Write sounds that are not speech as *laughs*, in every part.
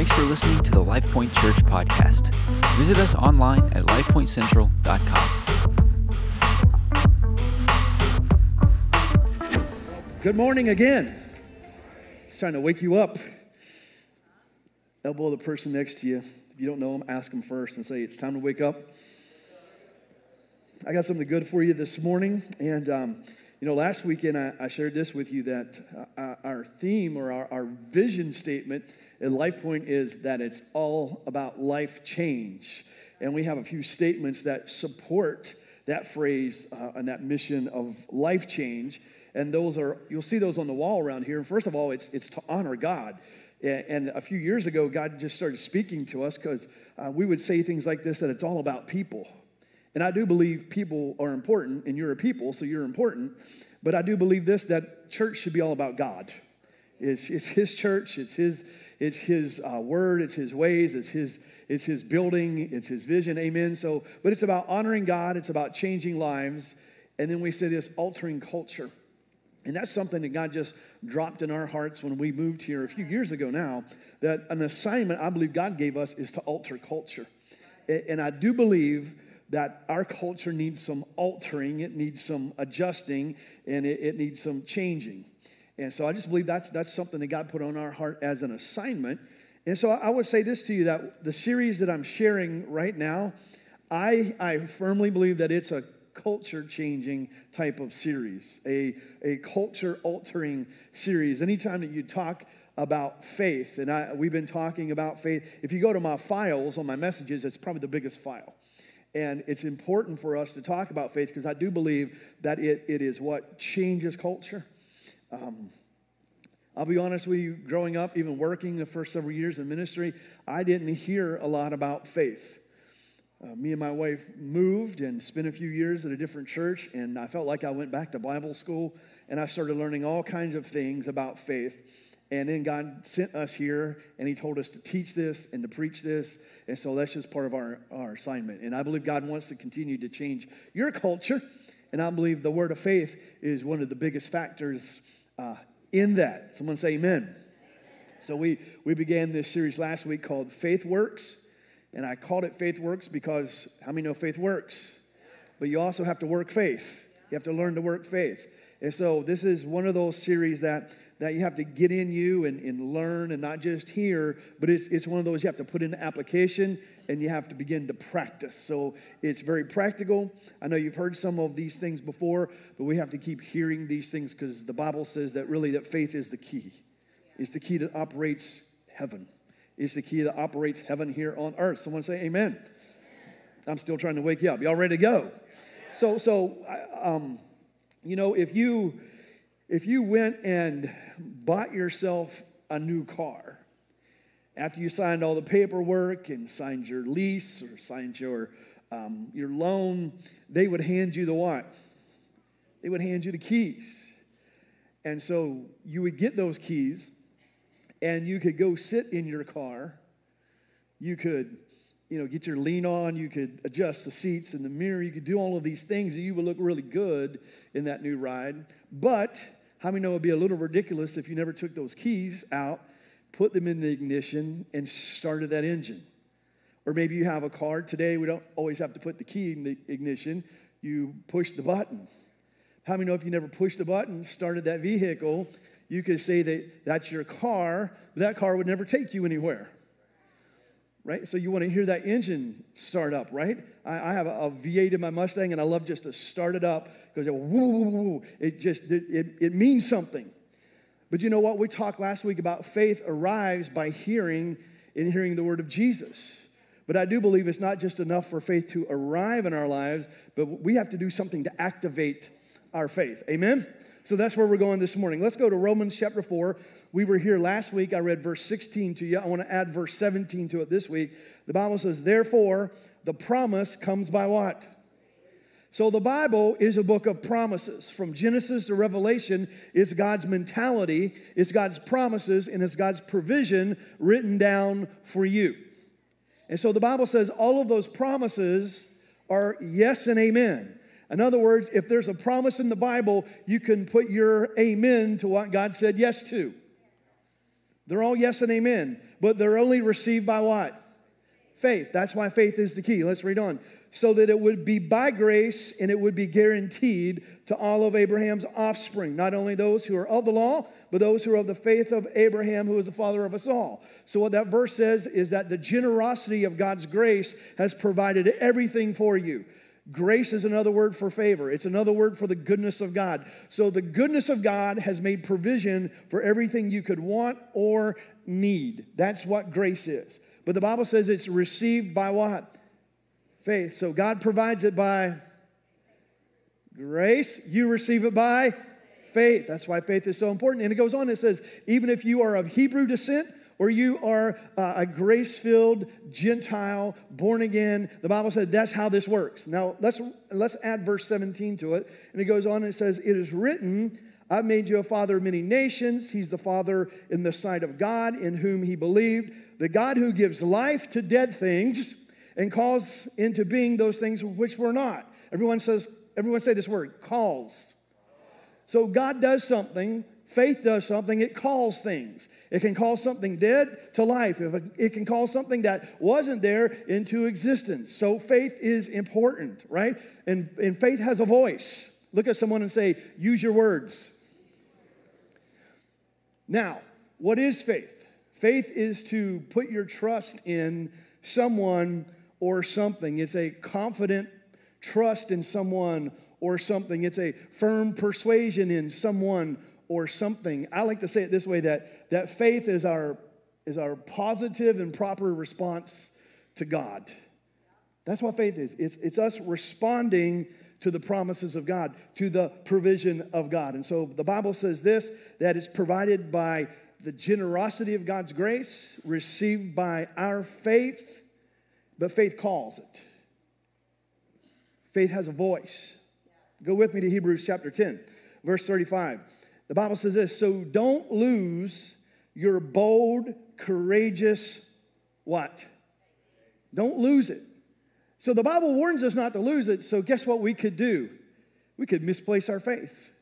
Thanks for listening to the LifePoint Church podcast. Visit us online at lifepointcentral.com. Good morning again. Just trying to wake you up. Elbow the person next to you. If you don't know them, ask them first and say, It's time to wake up. I got something good for you this morning. And, um, you know, last weekend I, I, shared this with you that uh, our theme or our, our vision statement at LifePoint is that it's all about life change. And we have a few statements that support that phrase uh, and that mission of life change. And those are, you'll see those on the wall around here. And first of all, it's, it's to honor God. And a few years ago, God just started speaking to us because uh, we would say things like this that it's all about people. And I do believe people are important, and you're a people, so you're important. But I do believe this that church should be all about God. It's, it's His church, it's His, it's his uh, word, it's his ways, it's his, it's his building, it's his vision. Amen. So, but it's about honoring God, it's about changing lives. And then we say this altering culture. And that's something that God just dropped in our hearts when we moved here a few years ago now. That an assignment I believe God gave us is to alter culture. And I do believe that our culture needs some altering, it needs some adjusting, and it, it needs some changing. And so I just believe that's, that's something that God put on our heart as an assignment. And so I would say this to you that the series that I'm sharing right now, I, I firmly believe that it's a culture changing type of series, a, a culture altering series. Anytime that you talk about faith, and I, we've been talking about faith, if you go to my files on my messages, it's probably the biggest file. And it's important for us to talk about faith because I do believe that it, it is what changes culture. Um, I'll be honest with you, growing up, even working the first several years in ministry, I didn't hear a lot about faith. Uh, me and my wife moved and spent a few years at a different church, and I felt like I went back to Bible school and I started learning all kinds of things about faith. And then God sent us here and He told us to teach this and to preach this. And so that's just part of our, our assignment. And I believe God wants to continue to change your culture. And I believe the word of faith is one of the biggest factors uh, in that. Someone say amen. So we, we began this series last week called Faith Works. And I called it Faith Works because how many know faith works? But you also have to work faith. You have to learn to work faith. And so this is one of those series that that you have to get in you and, and learn and not just hear, but it's, it's one of those you have to put into application and you have to begin to practice. So it's very practical. I know you've heard some of these things before, but we have to keep hearing these things because the Bible says that really that faith is the key. It's the key that operates heaven. It's the key that operates heaven here on earth. Someone say amen. I'm still trying to wake you up. Y'all ready to go? So, so, um, you know, if you if you went and bought yourself a new car, after you signed all the paperwork and signed your lease or signed your, um, your loan, they would hand you the what? They would hand you the keys. And so you would get those keys and you could go sit in your car. You could, you know, get your lean on. You could adjust the seats and the mirror. You could do all of these things and you would look really good in that new ride. But how many know it would be a little ridiculous if you never took those keys out, put them in the ignition, and started that engine? Or maybe you have a car. Today, we don't always have to put the key in the ignition, you push the button. How many know if you never pushed the button, started that vehicle, you could say that that's your car, but that car would never take you anywhere right? So you want to hear that engine start up, right? I, I have a a V8 in my Mustang, and I love just to start it up because it, woo, it just it, it, it means something. But you know what? We talked last week about faith arrives by hearing and hearing the word of Jesus. But I do believe it's not just enough for faith to arrive in our lives, but we have to do something to activate our faith. Amen? So that's where we're going this morning. Let's go to Romans chapter 4. We were here last week. I read verse 16 to you. I want to add verse 17 to it this week. The Bible says, Therefore, the promise comes by what? So the Bible is a book of promises. From Genesis to Revelation, it's God's mentality, it's God's promises, and it's God's provision written down for you. And so the Bible says all of those promises are yes and amen. In other words, if there's a promise in the Bible, you can put your amen to what God said yes to. They're all yes and amen, but they're only received by what? Faith. That's why faith is the key. Let's read on. So that it would be by grace and it would be guaranteed to all of Abraham's offspring, not only those who are of the law, but those who are of the faith of Abraham, who is the father of us all. So, what that verse says is that the generosity of God's grace has provided everything for you. Grace is another word for favor. It's another word for the goodness of God. So the goodness of God has made provision for everything you could want or need. That's what grace is. But the Bible says it's received by what? Faith. So God provides it by grace. You receive it by faith. That's why faith is so important. And it goes on, it says, even if you are of Hebrew descent, or you are uh, a grace filled Gentile, born again. The Bible said that's how this works. Now, let's, let's add verse 17 to it. And it goes on and it says, It is written, I've made you a father of many nations. He's the father in the sight of God, in whom he believed. The God who gives life to dead things and calls into being those things which were not. Everyone says, everyone say this word, calls. So God does something, faith does something, it calls things. It can call something dead to life. It can call something that wasn't there into existence. So faith is important, right? And, and faith has a voice. Look at someone and say, use your words. Now, what is faith? Faith is to put your trust in someone or something. It's a confident trust in someone or something. It's a firm persuasion in someone or something. I like to say it this way that, that faith is our, is our positive and proper response to God. That's what faith is. It's, it's us responding to the promises of God, to the provision of God. And so the Bible says this that it's provided by the generosity of God's grace, received by our faith, but faith calls it. Faith has a voice. Go with me to Hebrews chapter 10, verse 35. The Bible says this so don't lose your bold, courageous what? Don't lose it. So the Bible warns us not to lose it. So guess what we could do? We could misplace our faith.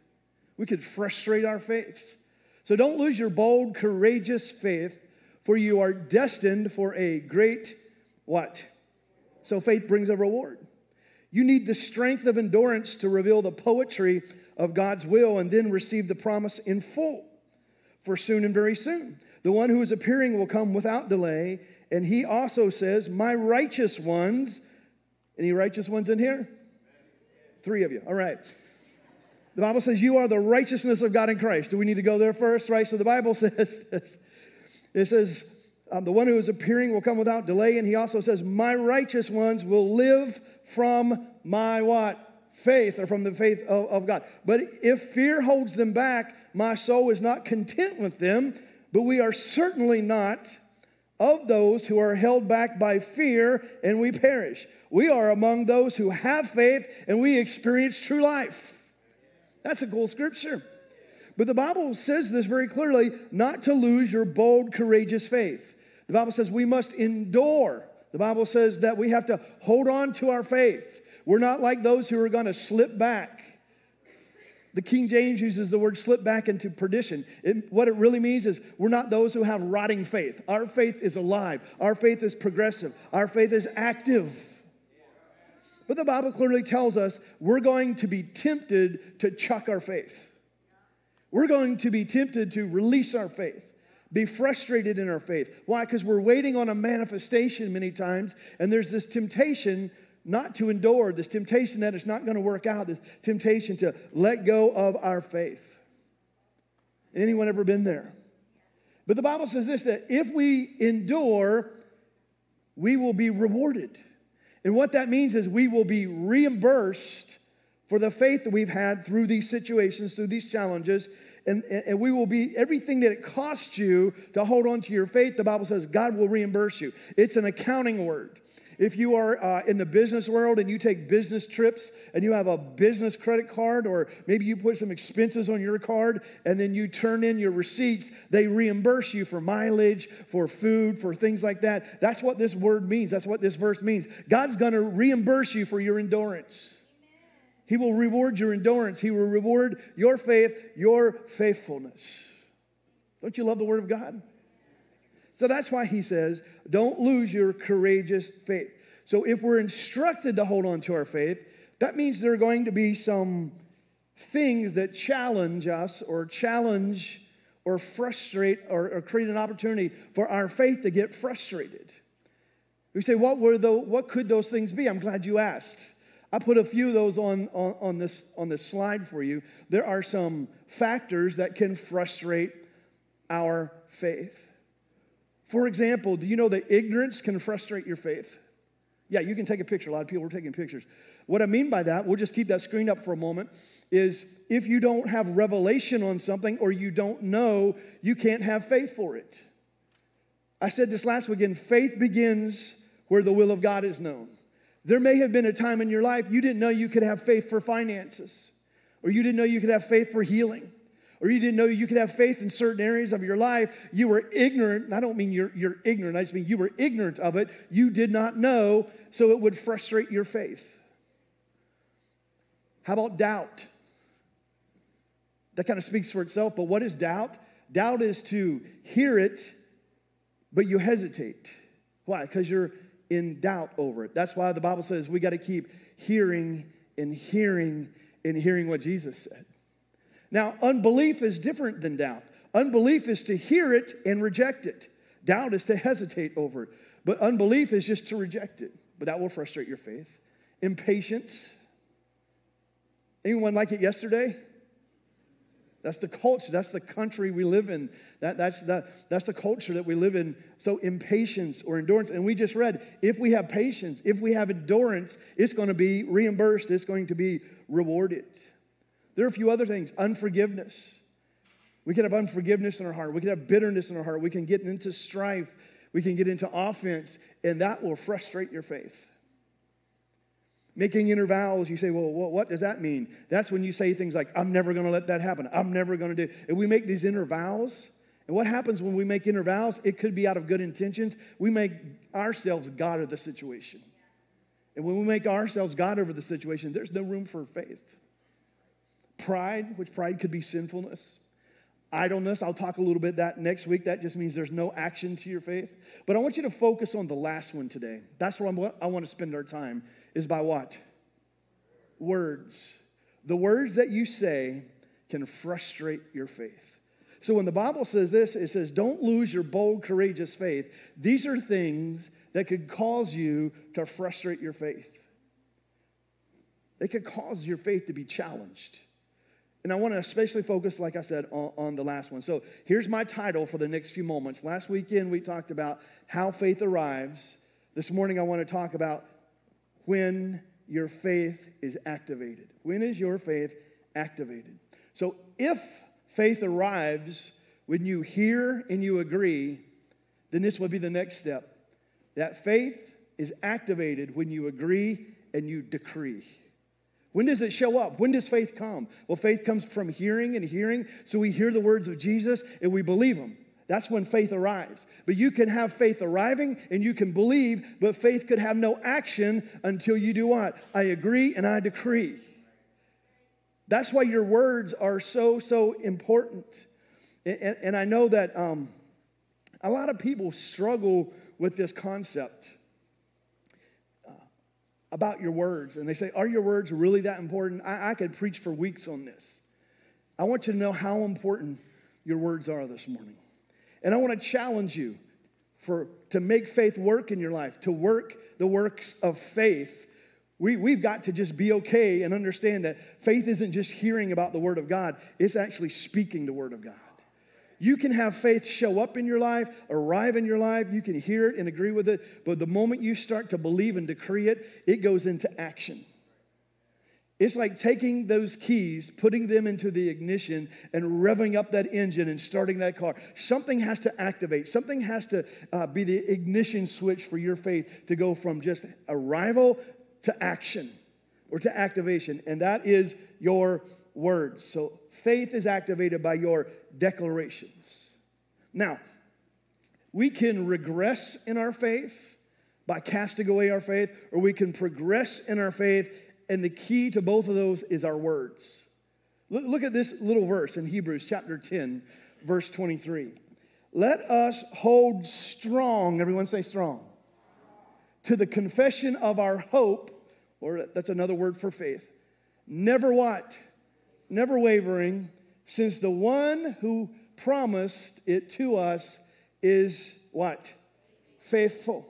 We could frustrate our faith. So don't lose your bold, courageous faith, for you are destined for a great what? So faith brings a reward. You need the strength of endurance to reveal the poetry of God's will and then receive the promise in full. For soon and very soon, the one who is appearing will come without delay. And he also says, My righteous ones, any righteous ones in here? Three of you. All right. The Bible says you are the righteousness of God in Christ. Do we need to go there first? Right. So the Bible *laughs* says this. It says, um, the one who is appearing will come without delay. And he also says, My righteous ones will live from my what? Faith or from the faith of, of God. But if fear holds them back, my soul is not content with them, but we are certainly not of those who are held back by fear and we perish. We are among those who have faith and we experience true life. That's a cool scripture. But the Bible says this very clearly not to lose your bold, courageous faith. The Bible says we must endure. The Bible says that we have to hold on to our faith. We're not like those who are going to slip back. The King James uses the word slip back into perdition. It, what it really means is we're not those who have rotting faith. Our faith is alive, our faith is progressive, our faith is active. But the Bible clearly tells us we're going to be tempted to chuck our faith. We're going to be tempted to release our faith, be frustrated in our faith. Why? Because we're waiting on a manifestation many times, and there's this temptation not to endure this temptation that it's not going to work out, this temptation to let go of our faith. Anyone ever been there? But the Bible says this that if we endure, we will be rewarded. And what that means is we will be reimbursed for the faith that we've had through these situations, through these challenges. And, and we will be everything that it costs you to hold on to your faith. The Bible says God will reimburse you. It's an accounting word. If you are uh, in the business world and you take business trips and you have a business credit card, or maybe you put some expenses on your card and then you turn in your receipts, they reimburse you for mileage, for food, for things like that. That's what this word means. That's what this verse means. God's going to reimburse you for your endurance. He will reward your endurance. He will reward your faith, your faithfulness. Don't you love the Word of God? So that's why he says, don't lose your courageous faith. So if we're instructed to hold on to our faith, that means there are going to be some things that challenge us or challenge or frustrate or, or create an opportunity for our faith to get frustrated. We say, what were the, what could those things be? I'm glad you asked. I put a few of those on, on, on, this, on this slide for you. There are some factors that can frustrate our faith. For example, do you know that ignorance can frustrate your faith? Yeah, you can take a picture. A lot of people are taking pictures. What I mean by that, we'll just keep that screen up for a moment, is if you don't have revelation on something or you don't know, you can't have faith for it. I said this last weekend faith begins where the will of God is known. There may have been a time in your life you didn't know you could have faith for finances, or you didn't know you could have faith for healing, or you didn't know you could have faith in certain areas of your life. You were ignorant. I don't mean you're, you're ignorant, I just mean you were ignorant of it. You did not know, so it would frustrate your faith. How about doubt? That kind of speaks for itself, but what is doubt? Doubt is to hear it, but you hesitate. Why? Because you're in doubt over it. That's why the Bible says we got to keep hearing and hearing and hearing what Jesus said. Now, unbelief is different than doubt. Unbelief is to hear it and reject it. Doubt is to hesitate over it. But unbelief is just to reject it. But that will frustrate your faith. Impatience. Anyone like it yesterday? That's the culture. That's the country we live in. That, that's, the, that's the culture that we live in. So, impatience or endurance. And we just read if we have patience, if we have endurance, it's going to be reimbursed, it's going to be rewarded. There are a few other things unforgiveness. We can have unforgiveness in our heart, we can have bitterness in our heart, we can get into strife, we can get into offense, and that will frustrate your faith. Making inner vows, you say, well, what does that mean? That's when you say things like, I'm never going to let that happen. I'm never going to do. And we make these inner vows. And what happens when we make inner vows? It could be out of good intentions. We make ourselves God of the situation. And when we make ourselves God over the situation, there's no room for faith. Pride, which pride could be sinfulness. Idleness, I'll talk a little bit that next week. That just means there's no action to your faith. But I want you to focus on the last one today. That's where I'm, I want to spend our time, is by what? Words. The words that you say can frustrate your faith. So when the Bible says this, it says, Don't lose your bold, courageous faith. These are things that could cause you to frustrate your faith. They could cause your faith to be challenged. And I want to especially focus, like I said, on, on, the last one. So here's my title for the next few moments. Last weekend, we talked about how faith arrives. This morning, I want to talk about when your faith is activated. When is your faith activated? So if faith arrives when you hear and you agree, then this would be the next step. That faith is activated when you agree and you decree. When does it show up? When does faith come? Well, faith comes from hearing and hearing. So we hear the words of Jesus and we believe them. That's when faith arrives. But you can have faith arriving and you can believe, but faith could have no action until you do what? I agree and I decree. That's why your words are so, so important. And, and I know that um, a lot of people struggle with this concept about your words. And they say, Are your words really that important? I, I could preach for weeks on this. I want you to know how important your words are this morning. And I want to challenge you for, to make faith work in your life, to work the works of faith. We, we've got to just be okay and understand that faith isn't just hearing about the Word of God, it's actually speaking the Word of God. You can have faith show up in your life, arrive in your life, you can hear it and agree with it, but the moment you start to believe and decree it, it goes into action. It's like taking those keys, putting them into the ignition, and revving up that engine and starting that car. Something has to activate, something has to uh, be the ignition switch for your faith to go from just arrival to action or to activation, and that is your words. So faith is activated by your declarations. Now, we can regress in our faith by casting away our faith, or we can progress in our faith, and the key to both of those is our words. Look, at this little verse in Hebrews chapter 10, verse 23. let us hold strong, everyone say strong, to the confession of our hope, or that's another word for faith. Never what? Never wavering, since the one who promised it to us is what? Faithful.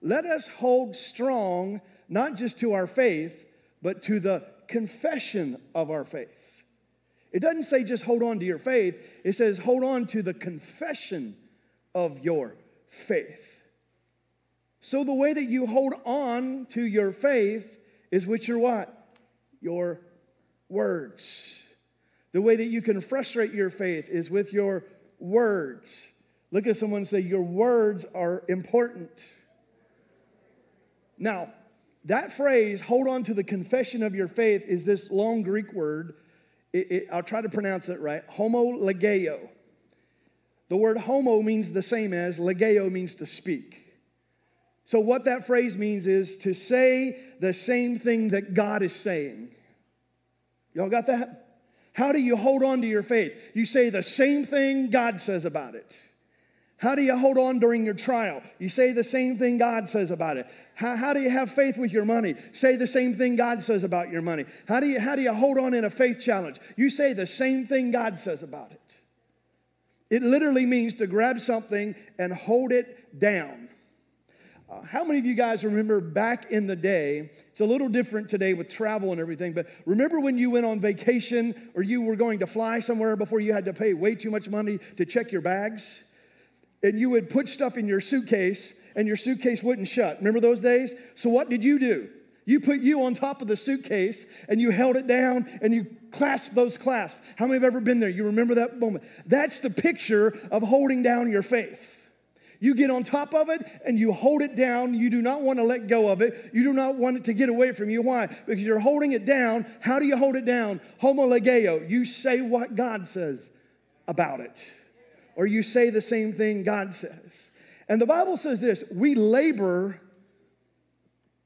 Let us hold strong, not just to our faith, but to the confession of our faith. It doesn't say just hold on to your faith, it says hold on to the confession of your faith. So the way that you hold on to your faith is with your what? Your words. The way that you can frustrate your faith is with your words. Look at someone say, Your words are important. Now, that phrase, hold on to the confession of your faith, is this long Greek word it, it, I'll try to pronounce it right, homologeo. The word homo means the same as, legeo means to speak. So, what that phrase means is to say the same thing that God is saying. Y'all got that? How do you hold on to your faith? You say the same thing God says about it. How do you hold on during your trial? You say the same thing God says about it. How, how do you have faith with your money? Say the same thing God says about your money. How do, you, how do you hold on in a faith challenge? You say the same thing God says about it. It literally means to grab something and hold it down. Uh, how many of you guys remember back in the day? It's a little different today with travel and everything, but remember when you went on vacation or you were going to fly somewhere before you had to pay way too much money to check your bags? and you would put stuff in your suitcase and your suitcase wouldn't shut. Remember those days? So what did you do? You put you on top of the suitcase and you held it down and you clasped those clasps. How many have ever been there? You remember that moment? That's the picture of holding down your faith. You get on top of it and you hold it down. You do not want to let go of it. You do not want it to get away from you. Why? Because you're holding it down. How do you hold it down? Homologeo. You say what God says about it or you say the same thing God says. And the Bible says this we labor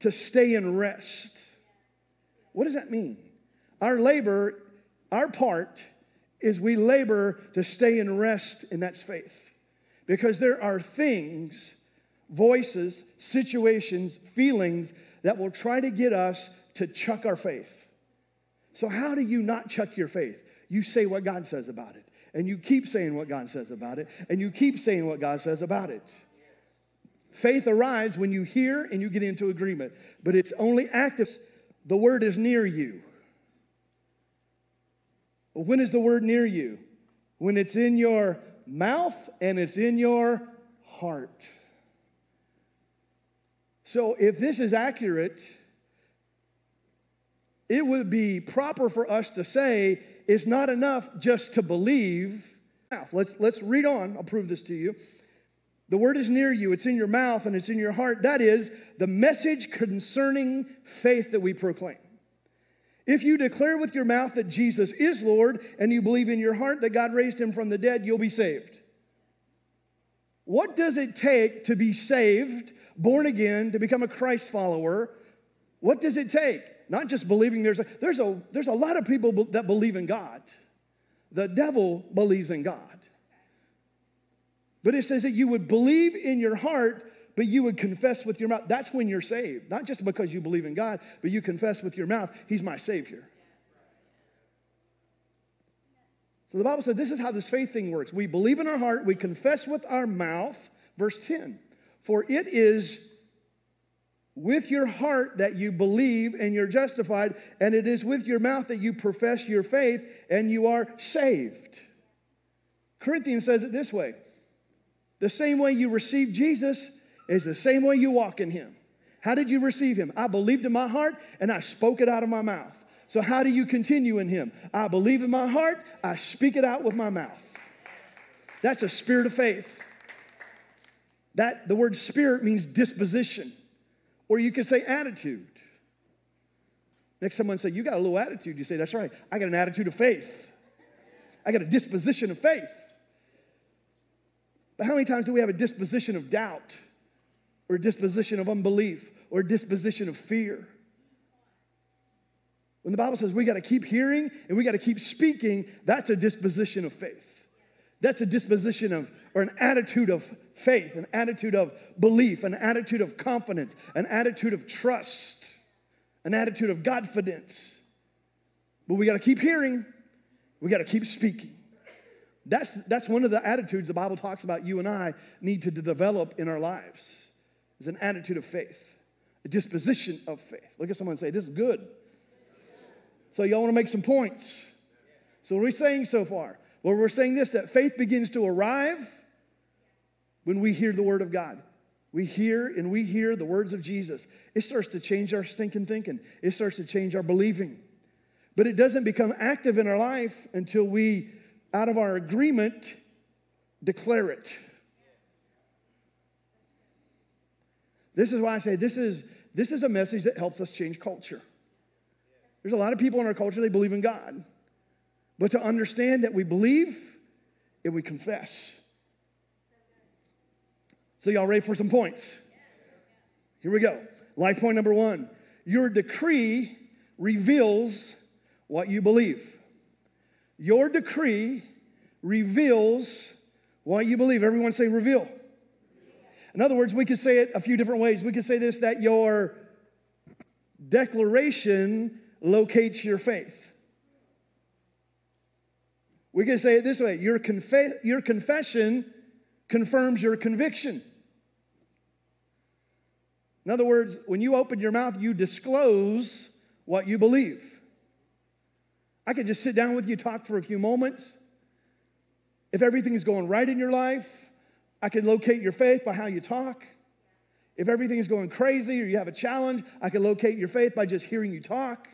to stay in rest. What does that mean? Our labor, our part, is we labor to stay in rest, and that's faith. Because there are things, voices, situations, feelings that will try to get us to chuck our faith. So, how do you not chuck your faith? You say what God says about it and you keep saying what God says about it, and you keep saying what God says about it. Faith arrives when you hear and you get into agreement, but it's only active. The word is near you. When is the word near you? When it's in your mouth and it's in your heart. So, if this is accurate, it would be proper for us to say it's not enough just to believe. Now, let's, let's read on. I'll prove this to you. The word is near you, it's in your mouth and it's in your heart. That is the message concerning faith that we proclaim. If you declare with your mouth that Jesus is Lord and you believe in your heart that God raised him from the dead, you'll be saved. What does it take to be saved, born again, to become a Christ follower? What does it take? not just believing there's a, there's a, there's a lot of people that believe in God. The devil believes in God. But it says that you would believe in your heart, but you would confess with your mouth. That's when you're saved. Not just because you believe in God, but you confess with your mouth, He's my Savior. So the Bible said this is how this faith thing works. We believe in our heart, we confess with our mouth. Verse 10 For it is with your heart that you believe and you're justified, and it is with your mouth that you profess your faith and you are saved. Corinthians says it this way the same way you receive Jesus is the same way you walk in him. How did you receive him? I believed in my heart and I spoke it out of my mouth. So, how do you continue in him? I believe in my heart, I speak it out with my mouth. That's a spirit of faith. That the word spirit means disposition. Or you could say attitude. Next, someone say, You got a little attitude. You say, That's right. I got an attitude of faith. I got a disposition of faith. But how many times do we have a disposition of doubt, or a disposition of unbelief, or a disposition of fear? When the Bible says we got to keep hearing and we got to keep speaking, that's a disposition of faith. That's a disposition of, or an attitude of faith, an attitude of belief, an attitude of confidence, an attitude of trust, an attitude of Godfidence. But we got to keep hearing, we got to keep speaking. That's, that's one of the attitudes the Bible talks about you and I need to develop in our lives. Is an attitude of faith, a disposition of faith. Look at someone and say, This is good. So, y'all want to make some points. So, what are we saying so far? Well, we're saying this that faith begins to arrive when we hear the word of God. We hear and we hear the words of Jesus. It starts to change our stinking thinking, it starts to change our believing. But it doesn't become active in our life until we, out of our agreement, declare it. This is why I say this is, this is a message that helps us change culture. There's a lot of people in our culture, they believe in God. But to understand that we believe and we confess. So, y'all ready for some points? Here we go. Life point number one your decree reveals what you believe. Your decree reveals what you believe. Everyone say reveal. In other words, we could say it a few different ways. We could say this that your declaration locates your faith. We can say it this way your, your confession confirms your conviction. In other words, when you open your mouth, you disclose what you believe. I could just sit down with you, talk for a few moments. If everything is going right in your life, I could locate your faith by how you talk. If everything is going crazy or you have a challenge, I can locate your faith by just hearing you talk.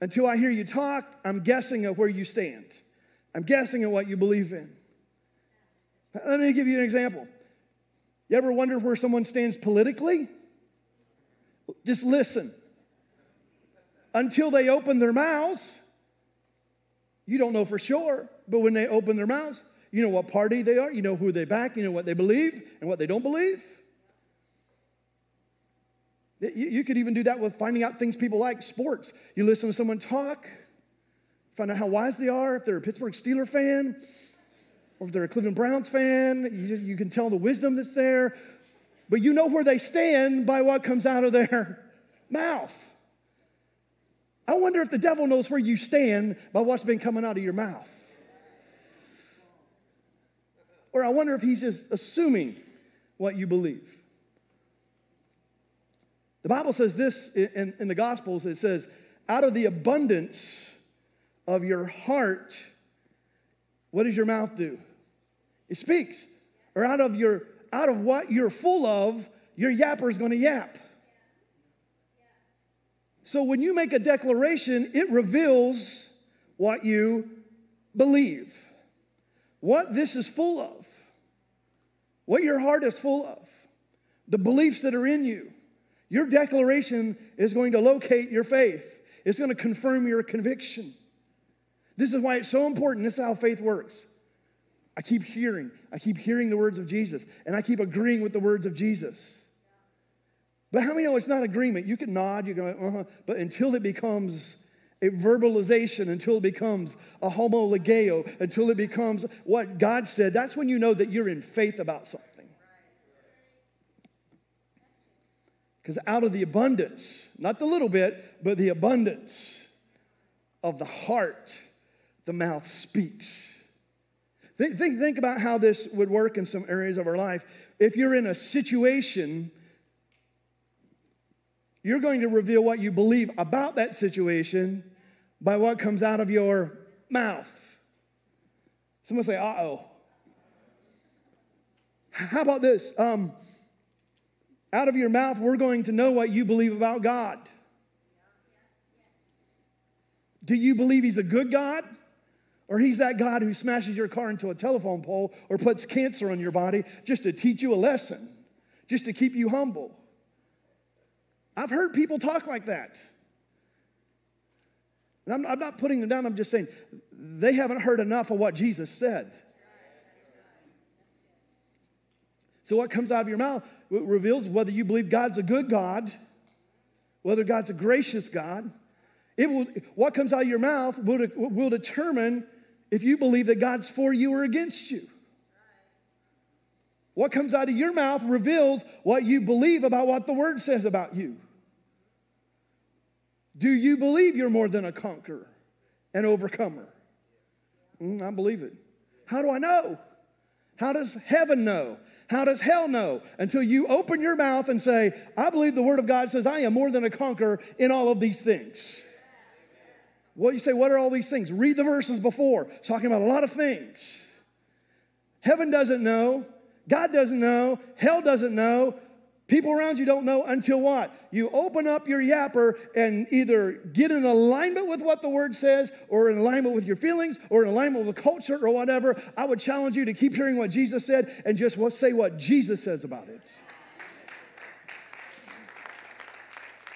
Until I hear you talk, I'm guessing at where you stand. I'm guessing at what you believe in. Let me give you an example. You ever wonder where someone stands politically? Just listen. Until they open their mouths, you don't know for sure. But when they open their mouths, you know what party they are, you know who they back, you know what they believe and what they don't believe. You, could even do that with finding out things people like, sports. You listen to someone talk, find out how wise they are, if they're a Pittsburgh Steeler fan, or if they're a Cleveland Browns fan, you, you can tell the wisdom that's there. But you know where they stand by what comes out of their *laughs* mouth. I wonder if the devil knows where you stand by what's been coming out of your mouth. Or I wonder if he's just assuming what you believe. The Bible says this in, in the Gospels it says, out of the abundance of your heart, what does your mouth do? It speaks. Or out of your out of what you're full of, your yapper is going to yap. So when you make a declaration, it reveals what you believe, what this is full of, what your heart is full of, the beliefs that are in you. Your declaration is going to locate your faith, it's going to confirm your conviction. This is why it's so important. This is how faith works. I keep hearing, I keep hearing the words of Jesus, and I keep agreeing with the words of Jesus. But how many know it's not agreement? You can nod, you go, uh huh, but until it becomes a verbalization, until it becomes a homologeo, until it becomes what God said, that's when you know that you're in faith about something. Because out of the abundance, not the little bit, but the abundance of the heart, the mouth speaks. Think, think, think about how this would work in some areas of our life. If you're in a situation, you're going to reveal what you believe about that situation by what comes out of your mouth. Someone say, uh oh. How about this? Um, out of your mouth, we're going to know what you believe about God. Do you believe He's a good God? Or He's that God who smashes your car into a telephone pole or puts cancer on your body just to teach you a lesson, just to keep you humble? I've heard people talk like that. I'm, I'm not putting them down, I'm just saying they haven't heard enough of what Jesus said. So, what comes out of your mouth reveals whether you believe God's a good God, whether God's a gracious God. It will, what comes out of your mouth will, will determine if you believe that God's for you or against you. What comes out of your mouth reveals what you believe about what the word says about you. Do you believe you're more than a conqueror, an overcomer? Mm, I believe it. How do I know? How does heaven know? How does hell know? Until you open your mouth and say, I believe the word of God says I am more than a conqueror in all of these things. Well, you say, what are all these things? Read the verses before, it's talking about a lot of things. Heaven doesn't know, God doesn't know, hell doesn't know, People around you don't know until what? You open up your yapper and either get in alignment with what the word says, or in alignment with your feelings, or in alignment with the culture, or whatever. I would challenge you to keep hearing what Jesus said and just say what Jesus says about it.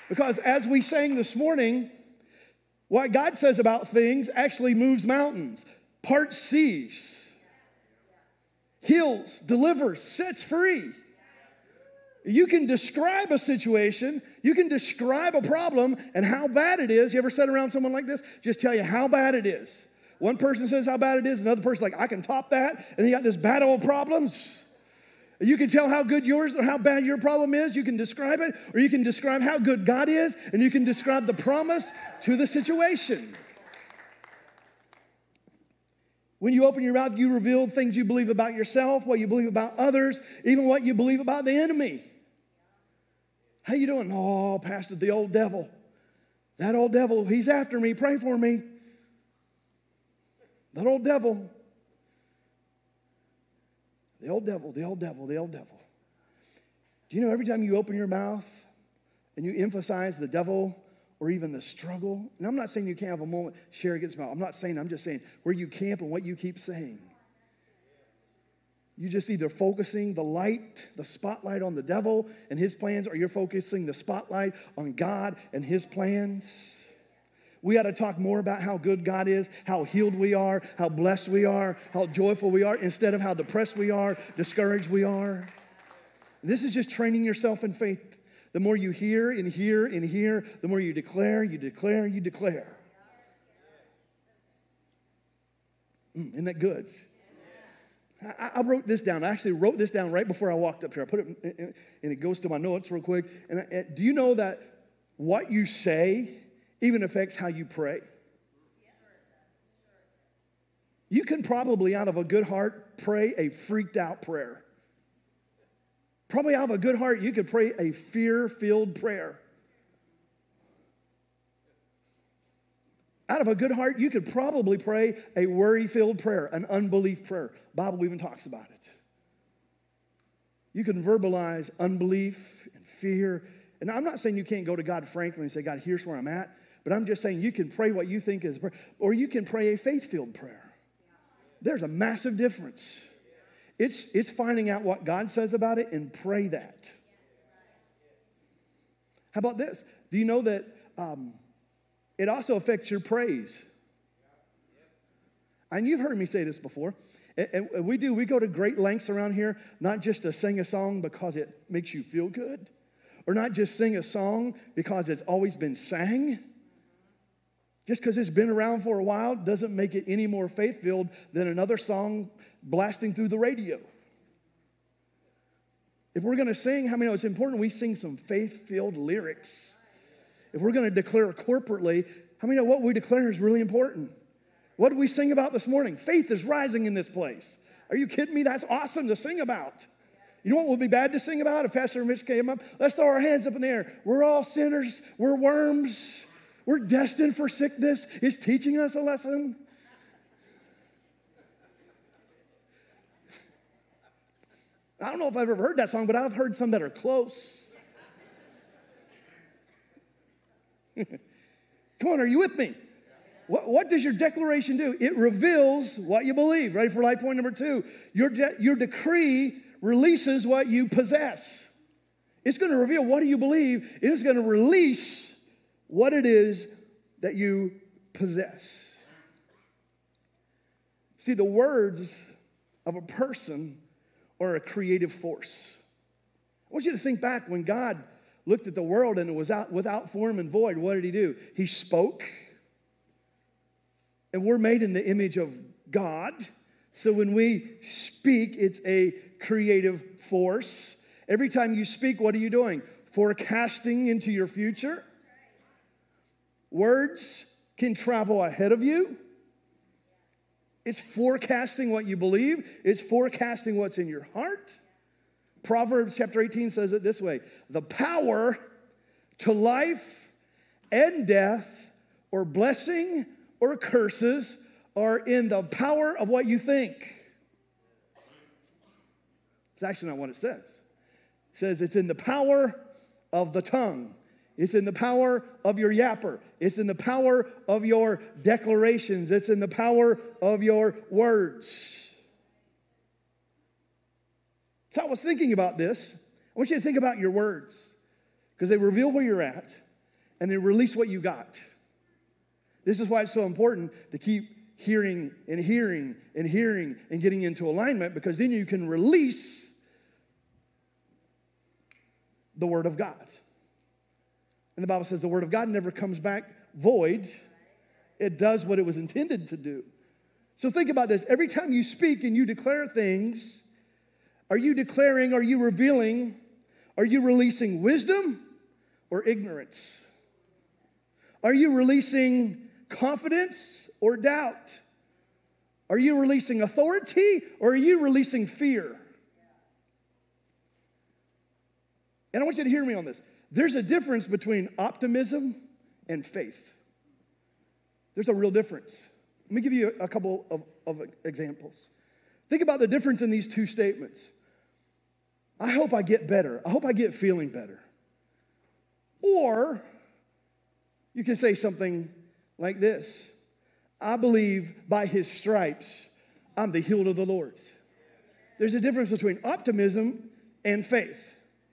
Because as we sang this morning, what God says about things actually moves mountains, parts seas, heals, delivers, sets free. You can describe a situation, you can describe a problem and how bad it is. You ever sit around someone like this? Just tell you how bad it is. One person says how bad it is, another person's like, I can top that, and you got this battle of problems. You can tell how good yours or how bad your problem is. You can describe it, or you can describe how good God is, and you can describe the promise to the situation. When you open your mouth, you reveal things you believe about yourself, what you believe about others, even what you believe about the enemy. How you doing? Oh, Pastor, the old devil. That old devil, he's after me. Pray for me. That old devil. The old devil, the old devil, the old devil. Do you know every time you open your mouth and you emphasize the devil or even the struggle, and I'm not saying you can't have a moment, share against mouth. I'm not saying, I'm just saying where you camp and what you keep saying. You just either focusing the light, the spotlight on the devil and his plans, or you're focusing the spotlight on God and his plans. We got to talk more about how good God is, how healed we are, how blessed we are, how joyful we are, instead of how depressed we are, discouraged we are. This is just training yourself in faith. The more you hear and hear and hear, the more you declare, you declare, you declare. Mm, isn't that good? I, I, wrote this down. I actually wrote this down right before I walked up here. I put it, in, and it goes to my notes real quick. And, and do you know that what you say even affects how you pray? You can probably, out of a good heart, pray a freaked out prayer. Probably out of a good heart, you could pray a fear filled prayer. Out of a good heart, you could probably pray a worry filled prayer, an unbelief prayer. Bible even talks about it. You can verbalize unbelief and fear. And I'm not saying you can't go to God frankly and say, God, here's where I'm at. But I'm just saying you can pray what you think is, prayer, or you can pray a faith filled prayer. There's a massive difference. It's, it's finding out what God says about it and pray that. How about this? Do you know that um, it also affects your praise. And you've heard me say this before. And we do, we go to great lengths around here, not just to sing a song because it makes you feel good, or not just sing a song because it's always been sang. Just because it's been around for a while doesn't make it any more faith filled than another song blasting through the radio. If we're going to sing, how many know it's important we sing some faith filled lyrics? If we're going to declare corporately, how many know what we declare is really important? What did we sing about this morning? Faith is rising in this place. Are you kidding me? That's awesome to sing about. You know what would be bad to sing about if Pastor Mitch came up? Let's throw our hands up in the air. We're all sinners. We're worms. We're destined for sickness. Is teaching us a lesson. I don't know if I've ever heard that song, but I've heard some that are close. *laughs* Come on, are you with me? What, what, does your declaration do? It reveals what you believe. Ready for life point number two? Your, de- your decree releases what you possess. It's going to reveal what do you believe. It is going to release what it is that you possess. See, the words of a person are a creative force. I want you to think back when God looked at the world and it was out without form and void, what did he do? He spoke. And we're made in the image of God. So when we speak, it's a creative force. Every time you speak, what are you doing? Forecasting into your future. Words can travel ahead of you. It's forecasting what you believe, it's forecasting what's in your heart. Proverbs chapter 18 says it this way the power to life and death, or blessing or curses, are in the power of what you think. It's actually not what it says. It says it's in the power of the tongue. It's in the power of your yapper. It's in the power of your declarations. It's in the power of your words. So I was thinking about this. I want you to think about your words because they reveal where you're at and they release what you got. This is why it's so important to keep hearing and hearing and hearing and getting into alignment because then you can release the Word of God. And the Bible says the Word of God never comes back void, it does what it was intended to do. So think about this. Every time you speak and you declare things, are you declaring, are you revealing, are you releasing wisdom or ignorance? Are you releasing confidence or doubt? Are you releasing authority or are you releasing fear? And I want you to hear me on this. There's a difference between optimism and faith. There's a real difference. Let me give you a couple of, of examples. Think about the difference in these two statements. I hope I get better. I hope I get feeling better. Or you can say something like this I believe by his stripes, I'm the healed of the Lord. There's a difference between optimism and faith.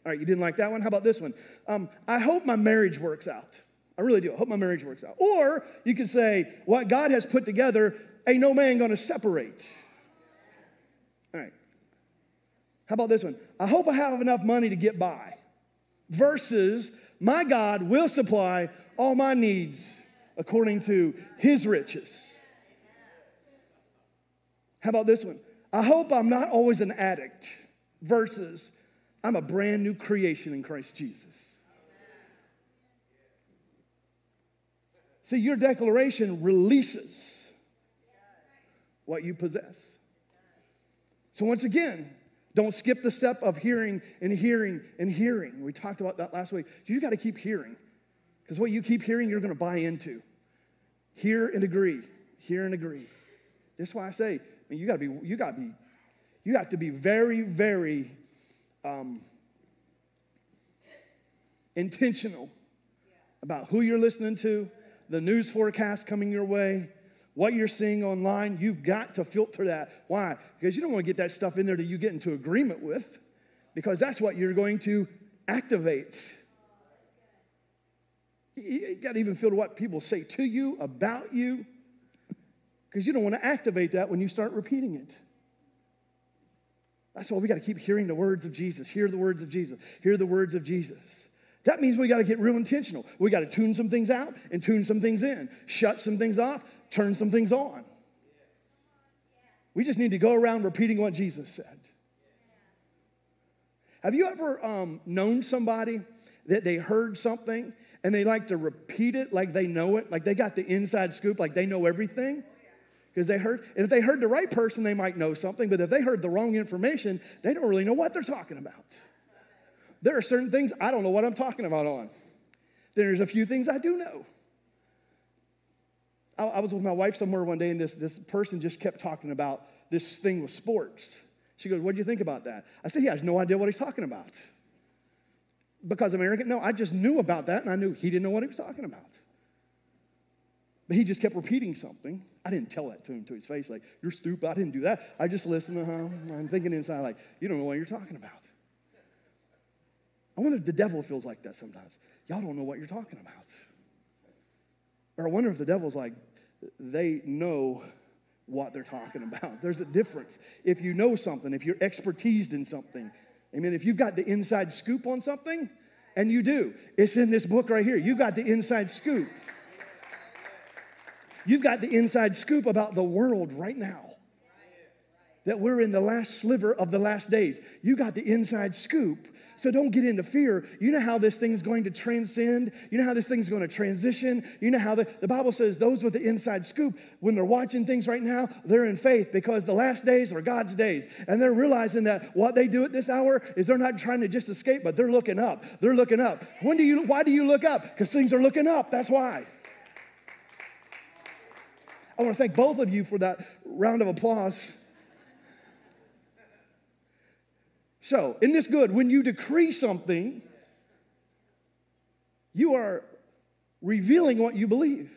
All right, you didn't like that one? How about this one? Um, I hope my marriage works out. I really do. I hope my marriage works out. Or you could say, what God has put together, ain't no man gonna separate. All right. How about this one? I hope I have enough money to get by. Versus, my God will supply all my needs according to his riches. How about this one? I hope I'm not always an addict versus I'm a brand new creation in Christ Jesus. See, your declaration releases what you possess. So, once again, don't skip the step of hearing and hearing and hearing. We talked about that last week. You got to keep hearing because what you keep hearing, you're going to buy into. Hear and agree. Hear and agree. That's why I say, I mean, you got to be, you got to be, you have to be very, very um, intentional about who you're listening to, the news forecast coming your way, what you're seeing online, you've got to filter that. Why? Because you don't want to get that stuff in there that you get into agreement with, because that's what you're going to activate. You got to even filter what people say to you, about you, because you don't want to activate that when you start repeating it. That's why we got to keep hearing the words of Jesus. Hear the words of Jesus. Hear the words of Jesus. That means we got to get real intentional. We got to tune some things out and tune some things in, shut some things off, turn some things on. We just need to go around repeating what Jesus said. Have you ever um, known somebody that they heard something and they like to repeat it like they know it, like they got the inside scoop, like they know everything? Because they heard, and if they heard the right person, they might know something, but if they heard the wrong information, they don't really know what they're talking about. There are certain things I don't know what I'm talking about on. There's a few things I do know. I, I was with my wife somewhere one day, and this, this person just kept talking about this thing with sports. She goes, What do you think about that? I said, He has no idea what he's talking about. Because American? No, I just knew about that, and I knew he didn't know what he was talking about. But he just kept repeating something. I didn't tell that to him to his face, like, You're stupid. I didn't do that. I just listened. Uh-huh. I'm thinking inside, like, You don't know what you're talking about. I wonder if the devil feels like that sometimes. Y'all don't know what you're talking about. Or I wonder if the devil's like, they know what they're talking about. *laughs* There's a difference. If you know something, if you're expertised in something, I mean, if you've got the inside scoop on something, and you do, it's in this book right here. You got the inside scoop. You've got the inside scoop about the world right now. That we're in the last sliver of the last days. You got the inside scoop so don't get into fear. You know how this thing's going to transcend. You know how this thing's going to transition. You know how the, the Bible says those with the inside scoop, when they're watching things right now, they're in faith because the last days are God's days. And they're realizing that what they do at this hour is they're not trying to just escape, but they're looking up. They're looking up. When do you why do you look up? Because things are looking up. That's why. I want to thank both of you for that round of applause. So, isn't this good? When you decree something, you are revealing what you believe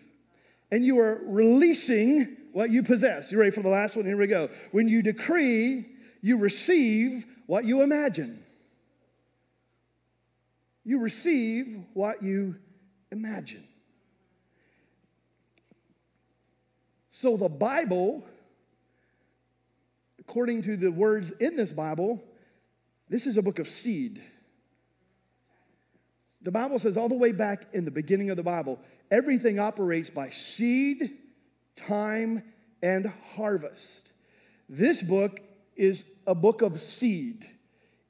and you are releasing what you possess. You ready for the last one? Here we go. When you decree, you receive what you imagine. You receive what you imagine. So the Bible, according to the words in this Bible, this is a book of seed. The Bible says, all the way back in the beginning of the Bible, everything operates by seed, time, and harvest. This book is a book of seed.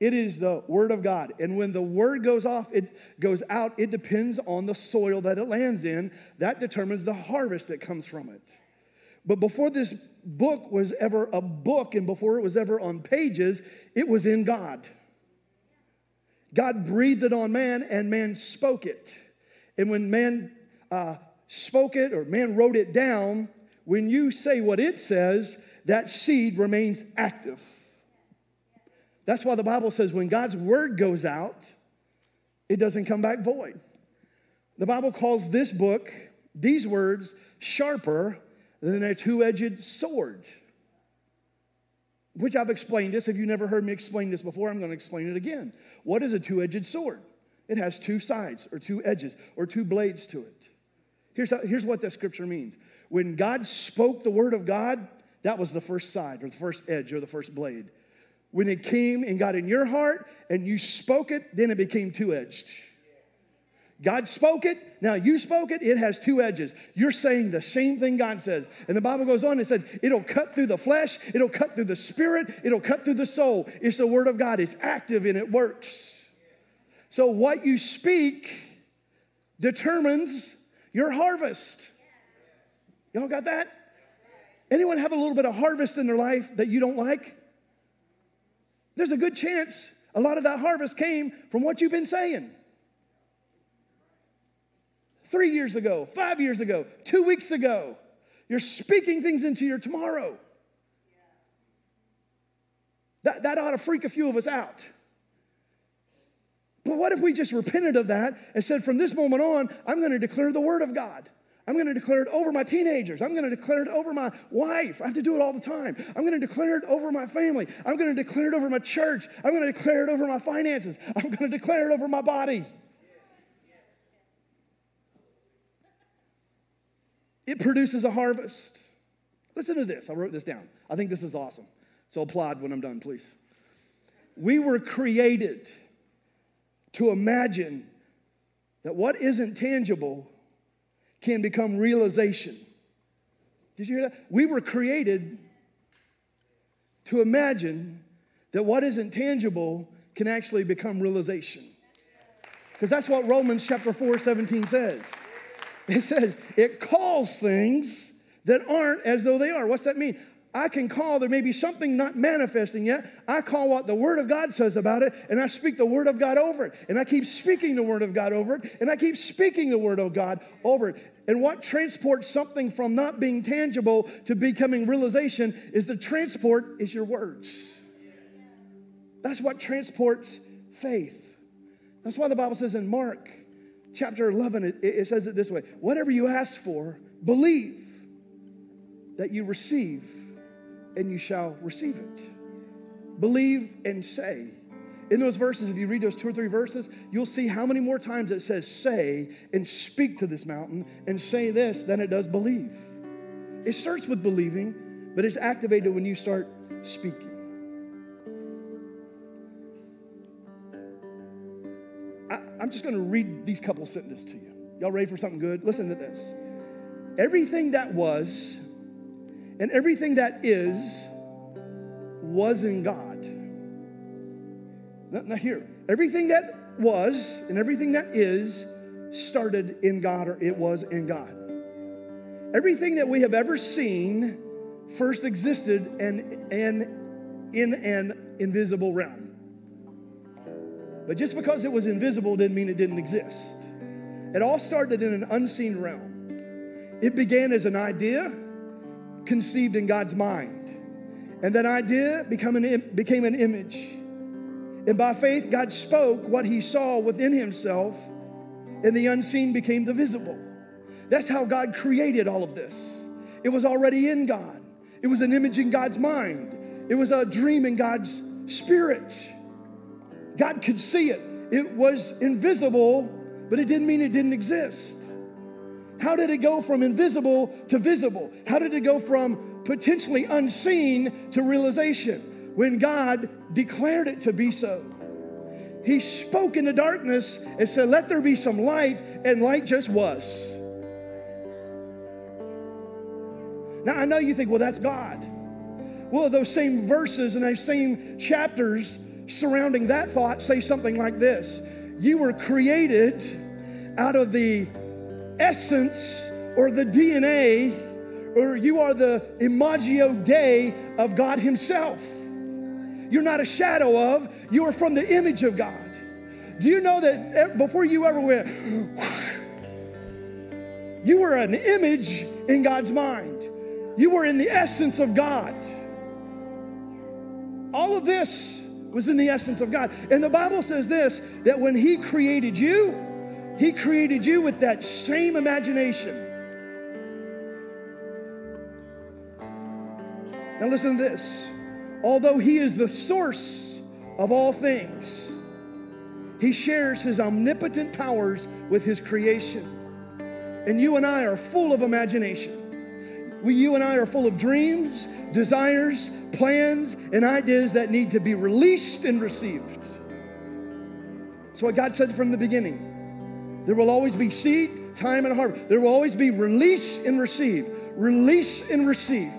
It is the word of God. And when the word goes off, it goes out, it depends on the soil that it lands in. That determines the harvest that comes from it. But before this book was ever a book and before it was ever on pages, it was in God. God breathed it on man and man spoke it. And when man uh, spoke it or man wrote it down, when you say what it says, that seed remains active. That's why the Bible says when God's word goes out, it doesn't come back void. The Bible calls this book, these words, sharper than a two edged sword. Which I've explained this. If you never heard me explain this before, I'm going to explain it again. What is a two edged sword? It has two sides, or two edges, or two blades to it. Here's, how, here's what that scripture means. When God spoke the word of God, that was the first side, or the first edge, or the first blade. When it came and got in your heart and you spoke it, then it became two edged. God spoke it. Now you spoke it. It has two edges. You're saying the same thing God says. And the Bible goes on and says, it'll cut through the flesh, it'll cut through the spirit, it'll cut through the soul. It's the word of God. It's active and it works. So what you speak determines your harvest. Y'all got that? Anyone have a little bit of harvest in their life that you don't like? There's a good chance a lot of that harvest came from what you've been saying three years ago, five years ago, two weeks ago. You're speaking things into your tomorrow. That, that ought to freak a few of us out. But what if we just repented of that and said, from this moment on, I'm going to declare the word of God? I'm going to declare it over my teenagers. I'm going to declare it over my wife. I have to do it all the time. I'm going to declare it over my family. I'm going to declare it over my church. I'm going to declare it over my finances. I'm going to declare it over my body. It produces a harvest. Listen to this. I wrote this down. I think this is awesome. So applaud when I'm done, please. We were created to imagine that what isn't tangible can become realization. Did you hear that? We were created to imagine that what isn't tangible can actually become realization. Because that's what Romans chapter 4, 17 says. It says it calls things that aren't as though they are. What's that mean? I can call, there may be something not manifesting yet. I call what the Word of God says about it, and I speak the Word of God over it. And I keep speaking the Word of God over it, and I keep speaking the Word of God over it. And what transports something from not being tangible to becoming realization is the transport is your words. That's what transports faith. That's why the Bible says in Mark chapter 11, it, it says it this way Whatever you ask for, believe that you receive, and you shall receive it. Believe and say. In those verses, if you read those two or three verses, you'll see how many more times it says say and speak to this mountain and say this than it does believe. It starts with believing, but it's activated when you start speaking. I, am just going to read these couple sentences to you. Y'all ready for something good? Listen to this. everything that was and everything that is was in God. Now, now here, everything that was and everything that is started in God or it was in God. Everything that we have ever seen first existed and, and in an invisible realm. But just because it was invisible didn't mean it didn't exist. It all started in an unseen realm. It began as an idea conceived in God's mind. And that idea an, became an image. And by faith, God spoke what he saw within himself, and the unseen became the visible. That's how God created all of this. It was already in God, it was an image in God's mind, it was a dream in God's spirit. God could see it. It was invisible, but it didn't mean it didn't exist. How did it go from invisible to visible? How did it go from potentially unseen to realization? When God declared it to be so. He spoke in the darkness and said, Let there be some light, and light just was. Now, I know you think, well, that's God. Well, those same verses and those same chapters surrounding that thought say something like this You were created out of the essence or the DNA, or you are the imago Dei of God Himself. You're not a shadow of, you are from the image of God. Do you know that before you ever went, you were an image in God's mind? You were in the essence of God. All of this was in the essence of God. And the Bible says this that when He created you, He created you with that same imagination. Now, listen to this. Although He is the source of all things, He shares His omnipotent powers with His creation. And you and I are full of imagination. We, you and I are full of dreams, desires, plans, and ideas that need to be released and received. That's what God said from the beginning. There will always be seed, time, and harvest. There will always be release and receive. Release and receive.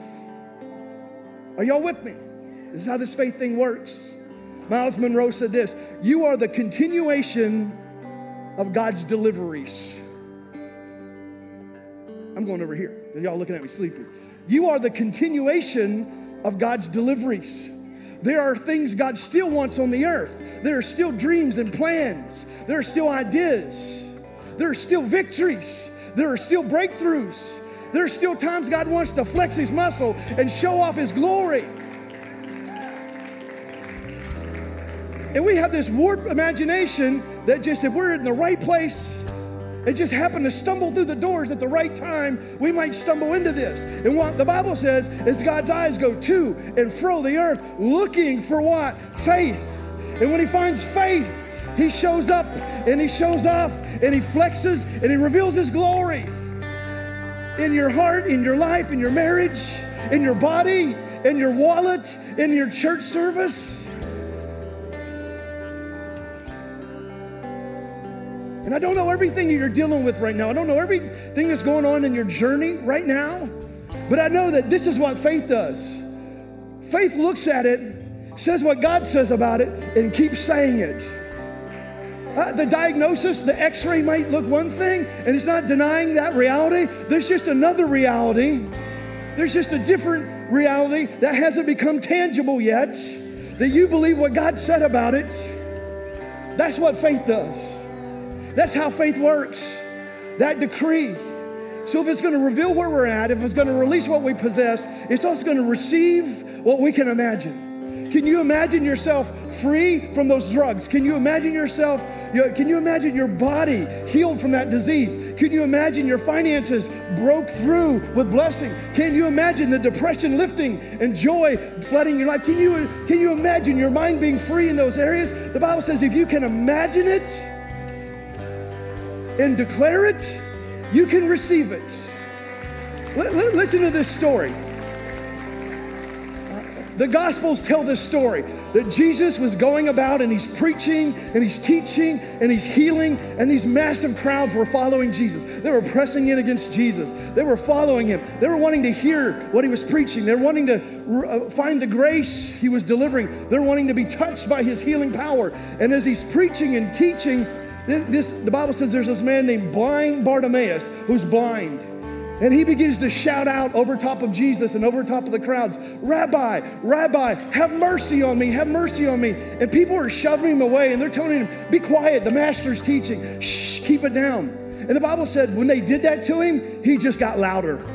Are y'all with me? This is how this faith thing works. Myles Munroe said this You are the continuation of God's deliveries. I'm going over here. Y'all looking at me sleepy. You are the continuation of God's deliveries. There are things God still wants on the earth. There are still dreams and plans. There are still ideas. There are still victories. There are still breakthroughs. There are still times God wants to flex his muscle and show off his glory. And we have this warped imagination that just if we're in the right place, it just happened to stumble through the doors at the right time, we might stumble into this. And what the Bible says is God's eyes go to and fro the earth looking for what? Faith. And when he finds faith, he shows up and he shows off and he flexes and he reveals his glory in your heart, in your life, in your marriage, in your body, in your wallet, in your church service. And I don't know everything that you're dealing with right now. I don't know everything that's going on in your journey right now. But I know that this is what faith does. Faith looks at it, says what God says about it, and keeps saying it. Uh, the diagnosis, the x ray might look one thing, and it's not denying that reality. There's just another reality. There's just a different reality that hasn't become tangible yet, that you believe what God said about it. That's what faith does. That's how faith works. That decree. So if it's going to reveal where we're at, if it's going to release what we possess, it's also going to receive what we can imagine. Can you imagine yourself free from those drugs? Can you imagine yourself, can you imagine your body healed from that disease? Can you imagine your finances broke through with blessing? Can you imagine the depression lifting and joy flooding your life? Can you, can you imagine your mind being free in those areas? The Bible says if you can imagine it, and declare it, you can receive it. listen to this story. The Gospels tell this story that Jesus was going about and he's preaching and he's teaching and he's healing, and these massive crowds were following Jesus. They were pressing in against Jesus. They were following him. They were wanting to hear what he was preaching. They're wanting to uh, find the grace he was delivering. They're wanting to be touched by his healing power. And as he's preaching and teaching, this, the Bible says there's this man named blind Bartimaeus who's blind. And he begins to shout out over top of Jesus and over top of the crowds, Rabbi, Rabbi, have mercy on me, have mercy on me. And people are shoving him away and they're telling him, Be quiet, the master's teaching. Shh, keep it down. And the Bible said when they did that to him, he just got louder.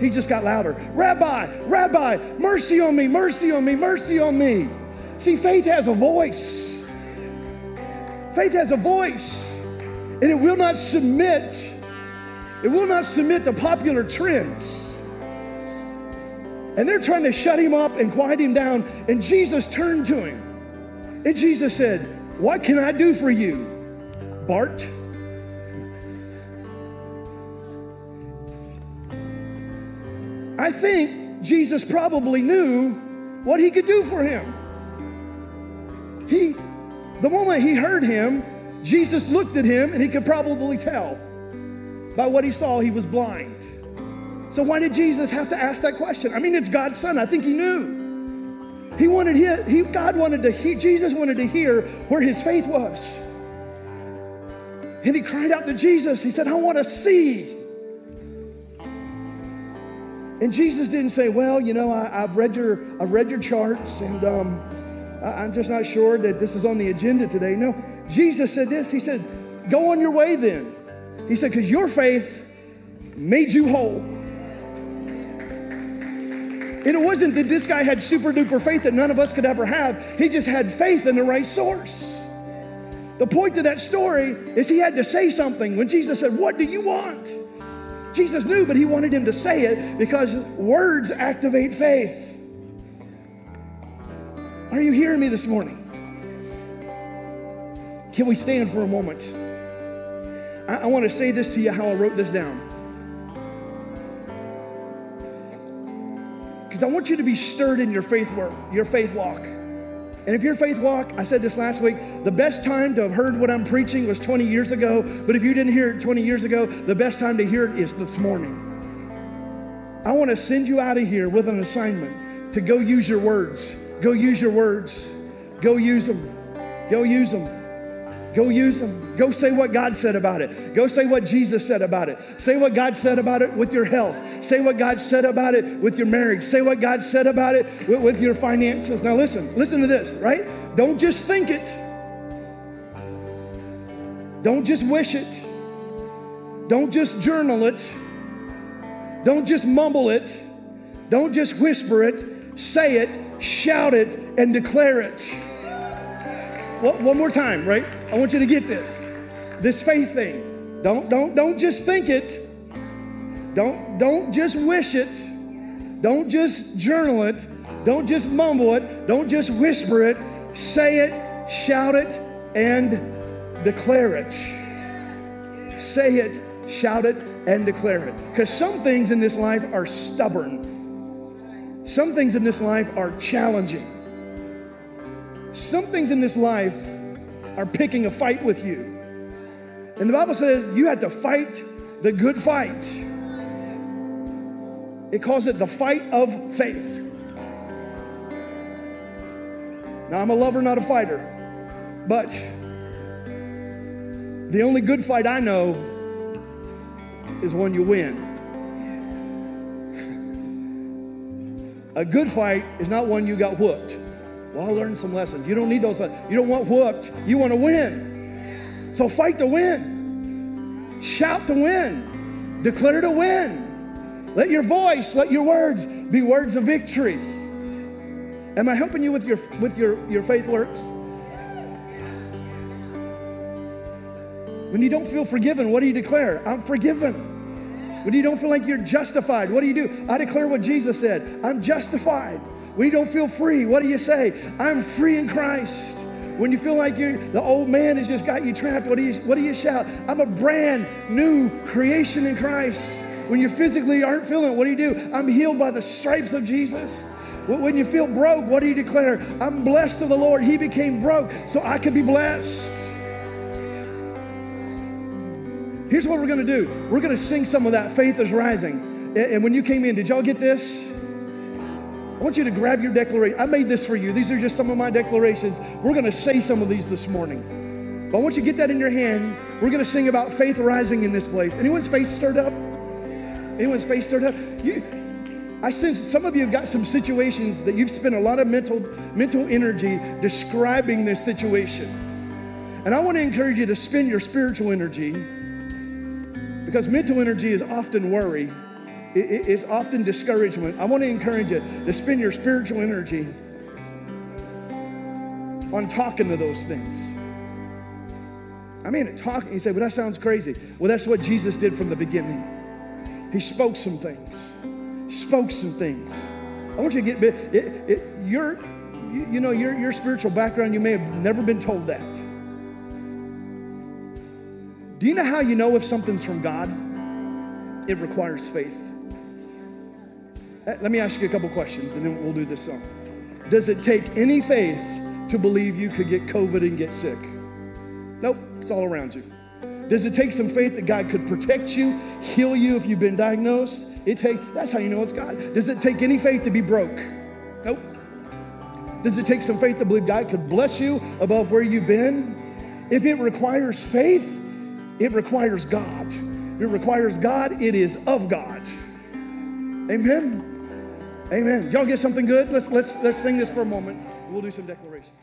He just got louder. Rabbi, Rabbi, mercy on me, mercy on me, mercy on me. See, faith has a voice. Faith has a voice, and it will not submit it will not submit to popular trends. And they're trying to shut him up and quiet him down. And Jesus turned to him. And Jesus said, What can I do for you, Bart? I think Jesus probably knew what he could do for him. He, the moment he heard him, Jesus looked at him and he could probably tell by what he saw, he was blind. So why did Jesus have to ask that question? I mean, it's God's son. I think he knew. He wanted he, he God wanted to hear, Jesus wanted to hear where his faith was. And he cried out to Jesus. He said, I want to see. And Jesus didn't say, Well, you know, I, have read your I've read your charts, and um, I'm just not sure that this is on the agenda today. No, Jesus said this. He said, Go on your way then. He said, because your faith made you whole. And it wasn't that this guy had super duper faith that none of us could ever have. He just had faith in the right source. The point of that story is he had to say something. When Jesus said, What do you want? Jesus knew, but he wanted him to say it because words activate faith. Are you hearing me this morning? Can we stand for a moment? I, I want to say this to you how I wrote this down. Because I want you to be stirred in your faith work, your faith walk. And if your faith walk, I said this last week, the best time to have heard what I'm preaching was 20 years ago. But if you didn't hear it 20 years ago, the best time to hear it is this morning. I want to send you out of here with an assignment to go use your words. Go use your words. Go use them. Go use them. Go use them. Go say what God said about it. Go say what Jesus said about it. Say what God said about it with your health. Say what God said about it with your marriage. Say what God said about it with, with your finances. Now, listen, listen to this, right? Don't just think it, don't just wish it, don't just journal it, don't just mumble it, don't just whisper it. Say it, shout it, and declare it. One more time, right? I want you to get this. This faith thing. Don't, don't, don't just think it. Don't, don't just wish it. Don't just journal it. Don't just mumble it. Don't just whisper it. Say it, shout it, and declare it. Say it, shout it, and declare it. Because some things in this life are stubborn. Some things in this life are challenging. Some things in this life are picking a fight with you. And the Bible says you have to fight the good fight. It calls it the fight of faith. Now, I'm a lover, not a fighter, but the only good fight I know is one you win. A good fight is not one you got whooped. Well, I learned some lessons. You don't need those. You don't want whooped. You want to win. So fight to win. Shout to win. Declare to win. Let your voice, let your words be words of victory. Am I helping you with your with your, your faith works? When you don't feel forgiven, what do you declare? I'm forgiven. When you don't feel like you're justified, what do you do? I declare what Jesus said. I'm justified. When you don't feel free, what do you say? I'm free in Christ. When you feel like you're the old man has just got you trapped, what do you what do you shout? I'm a brand new creation in Christ. When you physically aren't feeling it, what do you do? I'm healed by the stripes of Jesus. When you feel broke, what do you declare? I'm blessed of the Lord. He became broke so I could be blessed. Here's what we're going to do we're going to sing some of that Faith is Rising. And when you came in, did y'all get this? I want you to grab your declaration. I made this for you. These are just some of my declarations. We're going to say some of these this morning. But I want you to get that in your hand. We're going to sing about faith rising in this place. Anyone's faith stirred up? Anyone's faith stirred up? You, I sense some of you have got some situations that you've spent a lot of mental, mental energy describing this situation. And I want to encourage you to spend your spiritual energy because mental energy is often worry, it's often discouragement. I want to encourage you to spend your spiritual energy on talking to those things. I mean, talking, you say, well, that sounds crazy. Well, that's what Jesus did from the beginning. He spoke some things. He spoke some things. I want you to get, it, it, your, you, you know, your, your spiritual background, you may have never been told that. Do you know how you know if something's from God? It requires faith. Uh, let me ask you a couple questions and then we'll do this song. Does it take any faith to believe you could get COVID and get sick? Nope, it's all around you. Does it take some faith that God could protect you, heal you if you've been diagnosed? It take that's how you know it's God. Does it take any faith to be broke? Nope. Does it take some faith to believe God could bless you above where you've been? If it requires faith, it requires God. It requires God, it is of God. Amen. Amen. Y'all get something good? Let's let's let's sing this for a moment. We'll do some declarations.